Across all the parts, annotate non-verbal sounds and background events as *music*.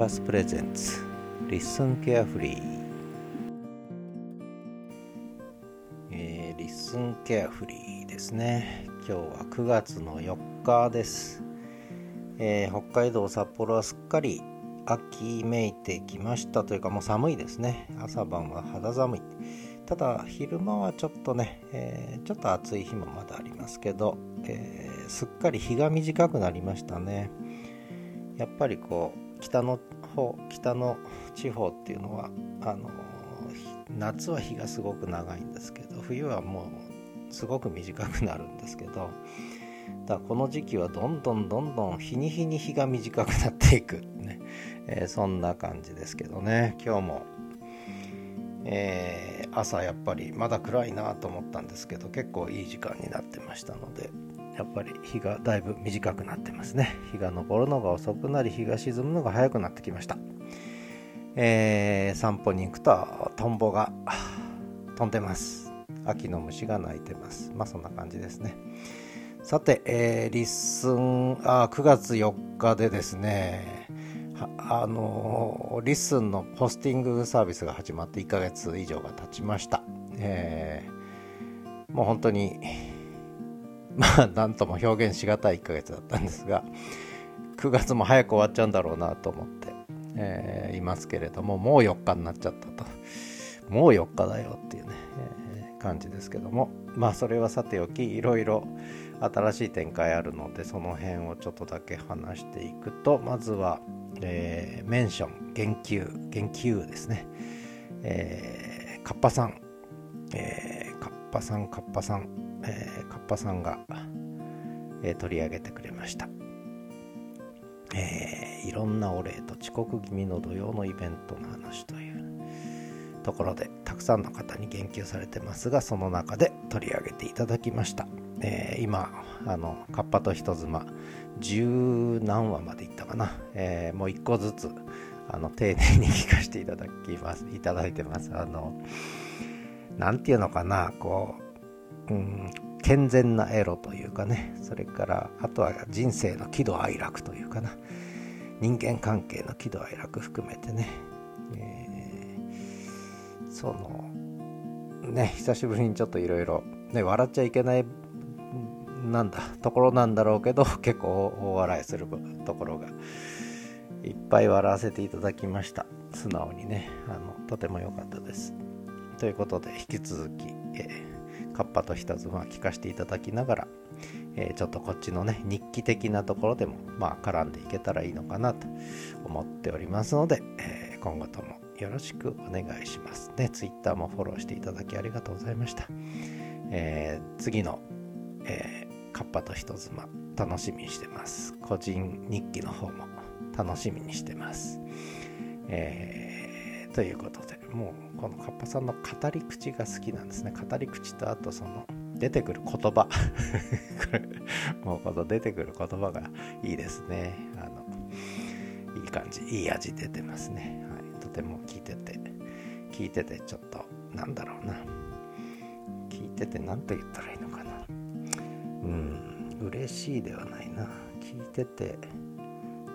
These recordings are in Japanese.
パス presents LISTEN carefree、えー、 LISTEN carefree ですね。今日は9月の4日です、えー、北海道札幌はすっかり秋めいてきましたというかもう寒いですね。朝晩は肌寒い。ただ昼間はちょっとね、えー、ちょっと暑い日もまだありますけど、えー、すっかり日が短くなりましたね。やっぱりこう北の方北の地方っていうのはあの夏は日がすごく長いんですけど冬はもうすごく短くなるんですけどだこの時期はどんどんどんどん日に日に日が短くなっていく。ね、えー、そんな感じですけどね。今日もえー、朝やっぱりまだ暗いなと思ったんですけど結構いい時間になってましたので。やっぱり日がだいぶ短くなってますね。日が昇るのが遅くなり日が沈むのが早くなってきました。えー、散歩に行くとトンボが飛んでます。秋の虫が鳴いてます。まあそんな感じですね。さて、えー、 LISTEN あ9月4日でですねあの LISTEN のホスティングサービスが始まって1ヶ月以上が経ちました、えー、もう本当にまあ何とも表現しがたい1ヶ月だったんですが9月も早く終わっちゃうんだろうなと思って、えー、いますけれどももう4日になっちゃったと。もう4日だよっていうね、えー、感じですけども。まあそれはさておきいろいろ新しい展開あるのでその辺をちょっとだけ話していくとまずはえー、メンション、言及、言及ですね。えー、カッパさん、えー、カッパさん、カッパさん、えー、カッパさんが、えー、取り上げてくれました。えー、いろんなお礼と遅刻気味の土曜のイベントの話というところでたくさんの方に言及されてますがその中で取り上げていただきました、えー、今あのカッパと人妻十何話までいったかな、えー、もう一個ずつあの丁寧に聞かせていただきますいただいてます。あのなんていうのかなこう、うん、健全なエロというかねそれからあとは人生の喜怒哀楽というかな。人間関係の喜怒哀楽含めてね、えー、そのね久しぶりにちょっといろいろ笑っちゃいけないなんだところなんだろうけど *laughs* 結構大笑いするところがいっぱい笑わせていただきました。素直にねあのとても良かったです。ということで引き続き、えー、カッパと人妻聞かせていただきながら、えー、ちょっとこっちのね日記的なところでもまあ絡んでいけたらいいのかなと思っておりますので、えー、今後ともよろしくお願いしますね。Twitter もフォローしていただきありがとうございました、え次の、えカッパと人妻楽しみにしてます。個人日記の方も楽しみにしてます。え、ということでもうこのカッパさんの語り口が好きなんですね。語り口とあとその出てくる言葉。*laughs* もうこの出てくる言葉がいいですね。あのいい感じいい味出てますね、はい、とても聞いてて聞いててちょっとなんだろうな。聞いてて何と言ったらいいのかな。うん。嬉しいではないな。聞いてて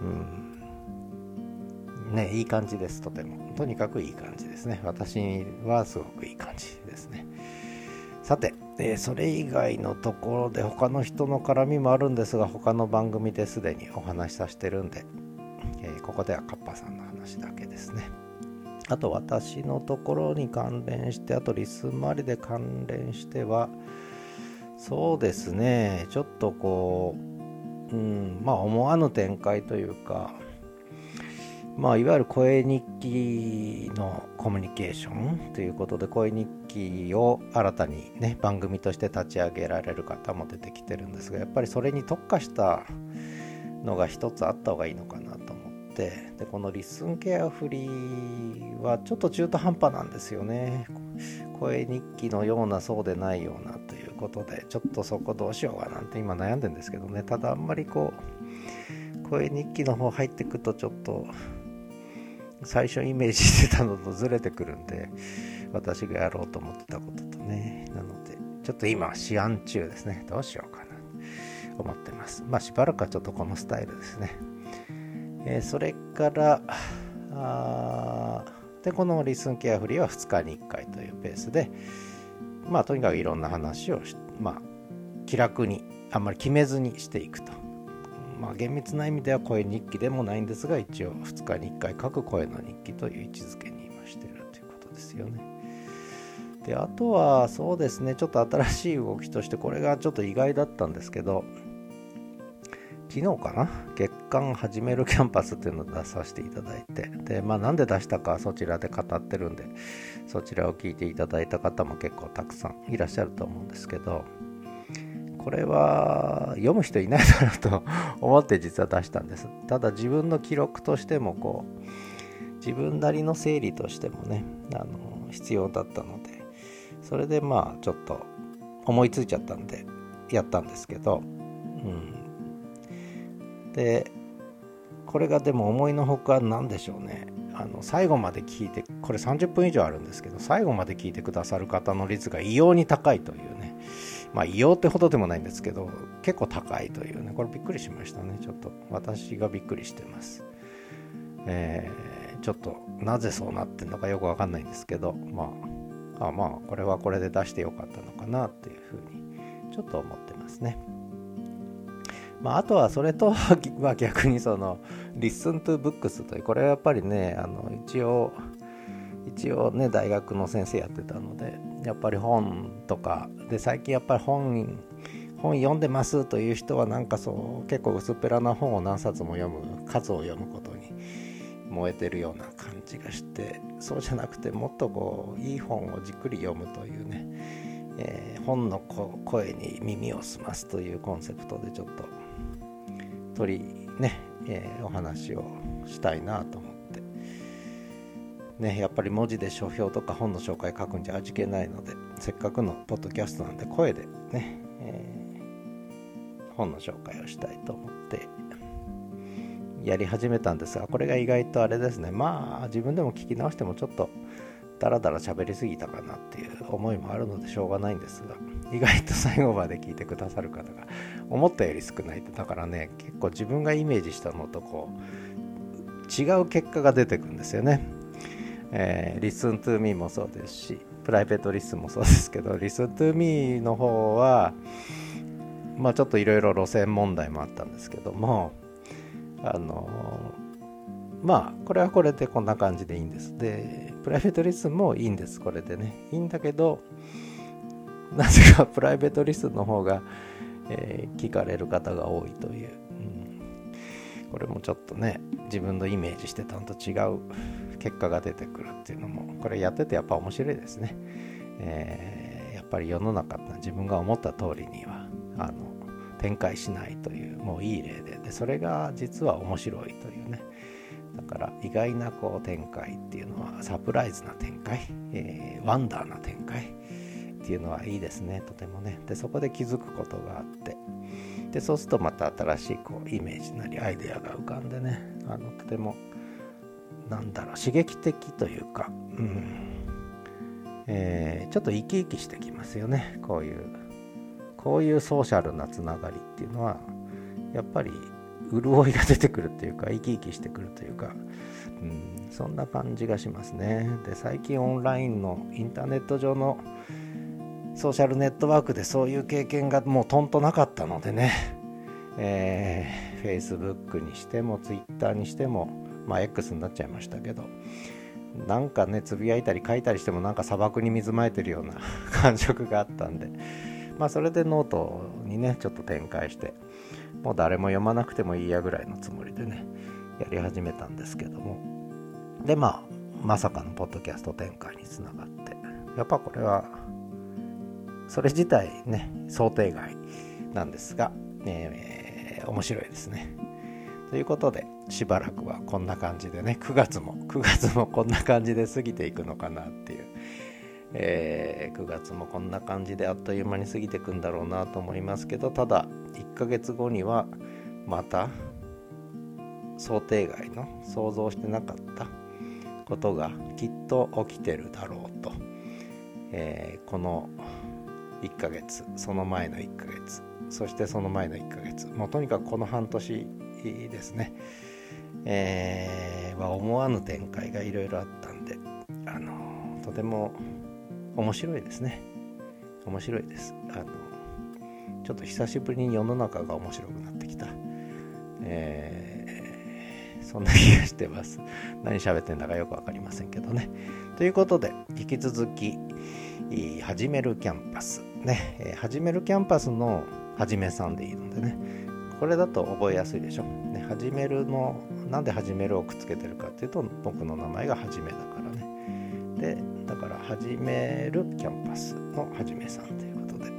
うん。ねいい感じですとても。とにかくいい感じですね。私はすごくいい感じですね。さて、えー、それ以外のところで他の人の絡みもあるんですが他の番組ですでにお話しさせてるんで、えー、ここではカッパさんの話だけですね。あと私のところに関連してあとリスマリで関連してはそうですね。ちょっとこう、うん、まあ思わぬ展開というかまあいわゆる声日記のコミュニケーションということで声日記を新たにね番組として立ち上げられる方も出てきてるんですがやっぱりそれに特化したのが一つあった方がいいのかなと思ってでこのリスンケアフリーはちょっと中途半端なんですよね。声日記のようなそうでないようなということでちょっとそこどうしようかなんて今悩んでるんですけどね。ただあんまりこう声日記の方入ってくとちょっと最初イメージしてたのとずれてくるんで私がやろうと思ってたこととね。なのでちょっと今思案中ですね。どうしようかなと思ってます。まあしばらくはちょっとこのスタイルですね。えー、それからあでこのリスンケアフリーは2日に1回というペースでまあとにかくいろんな話をまあ気楽にあんまり決めずにしていくと。まあ厳密な意味では声日記でもないんですが一応2日に1回書く声の日記という位置づけに今してるということですよね。であとはそうですねちょっと新しい動きとしてこれがちょっと意外だったんですけど昨日かな？月間始めるキャンパスっていうのを出させていただいてでまあなんで出したかそちらで語ってるんでそちらを聞いていただいた方も結構たくさんいらっしゃると思うんですけどこれは読む人いないだろうと思って実は出したんです。ただ自分の記録としてもこう自分なりの整理としてもねあの必要だったのでそれでまあちょっと思いついちゃったんでやったんですけど、うん、でこれがでも思いのほか何でしょうね。あの最後まで聞いてこれ30分以上あるんですけど最後まで聞いてくださる方の率が異様に高いというね。まあ異様ってほどでもないんですけど結構高いというね。これびっくりしましたね。ちょっと私がびっくりしてます。えー、ちょっとなぜそうなってんのかよくわかんないんですけどまああまあこれはこれで出してよかったのかなっていうふうにちょっと思ってますね。まあ、あとはそれと、*laughs* まあ、逆にその Listen to Books というこれはやっぱりねあの一応一応ね大学の先生やってたのでやっぱり本とかで最近やっぱり本本読んでますという人はなんかそう結構薄っぺらな本を何冊も読む数を読むことに燃えてるような感じがしてそうじゃなくてもっとこういい本をじっくり読むというね、えー、本の声に耳を澄ますというコンセプトでちょっと取りね、えー、お話をしたいなと思って。ね、やっぱり文字で書評とか本の紹介書くんじゃ味気ないのでせっかくのポッドキャストなんで声でね、えー、本の紹介をしたいと思ってやり始めたんですがこれが意外とあれですねまあ自分でも聞き直してもちょっとダラダラ喋りすぎたかなっていう思いもあるのでしょうがないんですが意外と最後まで聞いてくださる方が思ったより少ないってだからね結構自分がイメージしたのとこう違う結果が出てくるんですよね。えー、Listen to me もそうですしプライベートリスンもそうですけど Listen to me の方はまあちょっといろいろ路線問題もあったんですけどもあのまあこれはこれでこんな感じでいいんです。でプライベートリスンもいいんですこれでね。いいんだけどなぜかプライベートリスンの方が、えー、聞かれる方が多いという、うん、これもちょっとね自分のイメージしてたのと違う。結果が出てくるっていうのもこれやっててやっぱ面白いですね、えー、やっぱり世の中って自分が思った通りにはあの展開しないというもういい例ででそれが実は面白いというね。だから意外なこう展開っていうのはサプライズな展開、えー、ワンダーな展開っていうのはいいですね。とてもね。でそこで気づくことがあって。でそうするとまた新しいこうイメージなりアイデアが浮かんでねあのとてもなんだろう刺激的というか、うん。えー、ちょっと生き生きしてきますよね。こういうこういうソーシャルなつながりっていうのはやっぱり潤いが出てくるというか生き生きしてくるというか、うん、そんな感じがしますね。で最近オンラインのインターネット上のソーシャルネットワークでそういう経験がもうとんとなかったのでね、えー、Facebook にしても Twitter にしてもまあ X になっちゃいましたけどなんかねつぶやいたり書いたりしてもなんか砂漠に水まいてるような *laughs* 感触があったんでまあそれでノートにねちょっと展開してもう誰も読まなくてもいいやぐらいのつもりでねやり始めたんですけども。でまあまさかのポッドキャスト展開につながってやっぱこれはそれ自体ね想定外なんですが、えー、面白いですね。ということでしばらくはこんな感じでね9月も9月もこんな感じで過ぎていくのかなっていう。えー、9月もこんな感じであっという間に過ぎていくんだろうなと思いますけどただ1ヶ月後にはまた想定外の想像してなかったことがきっと起きてるだろうと、えー、この1ヶ月その前の1ヶ月。そしてその前の1ヶ月もうとにかくこの半年ですね、えー、は思わぬ展開がいろいろあったんで、あのとても面白いですね。面白いです。あのちょっと久しぶりに世の中が面白くなってきた。えー、そんな気がしてます。何喋ってんだかよくわかりませんけどね。ということで、引き続き、始めるキャンパス。ね、え、始めるキャンパスのはじめさんでいいのでね。これだと覚えやすいでしょ。ね、始めるの、なんで始めるをくっつけてるかっていうと、僕の名前がはじめだからね。で、だから、始めるキャンパスのはじめさんということで、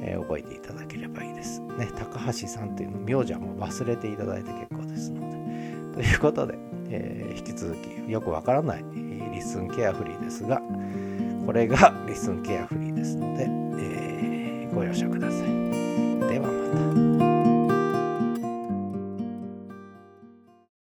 えー、覚えていただければいいです。ね、高橋さんっていうの、名字はもう忘れていただいて結構ですので。ということで、えー、引き続きよくわからないリスンケアフリーですが、これがリスンケアフリーですので、えー、ご容赦ください。Bye.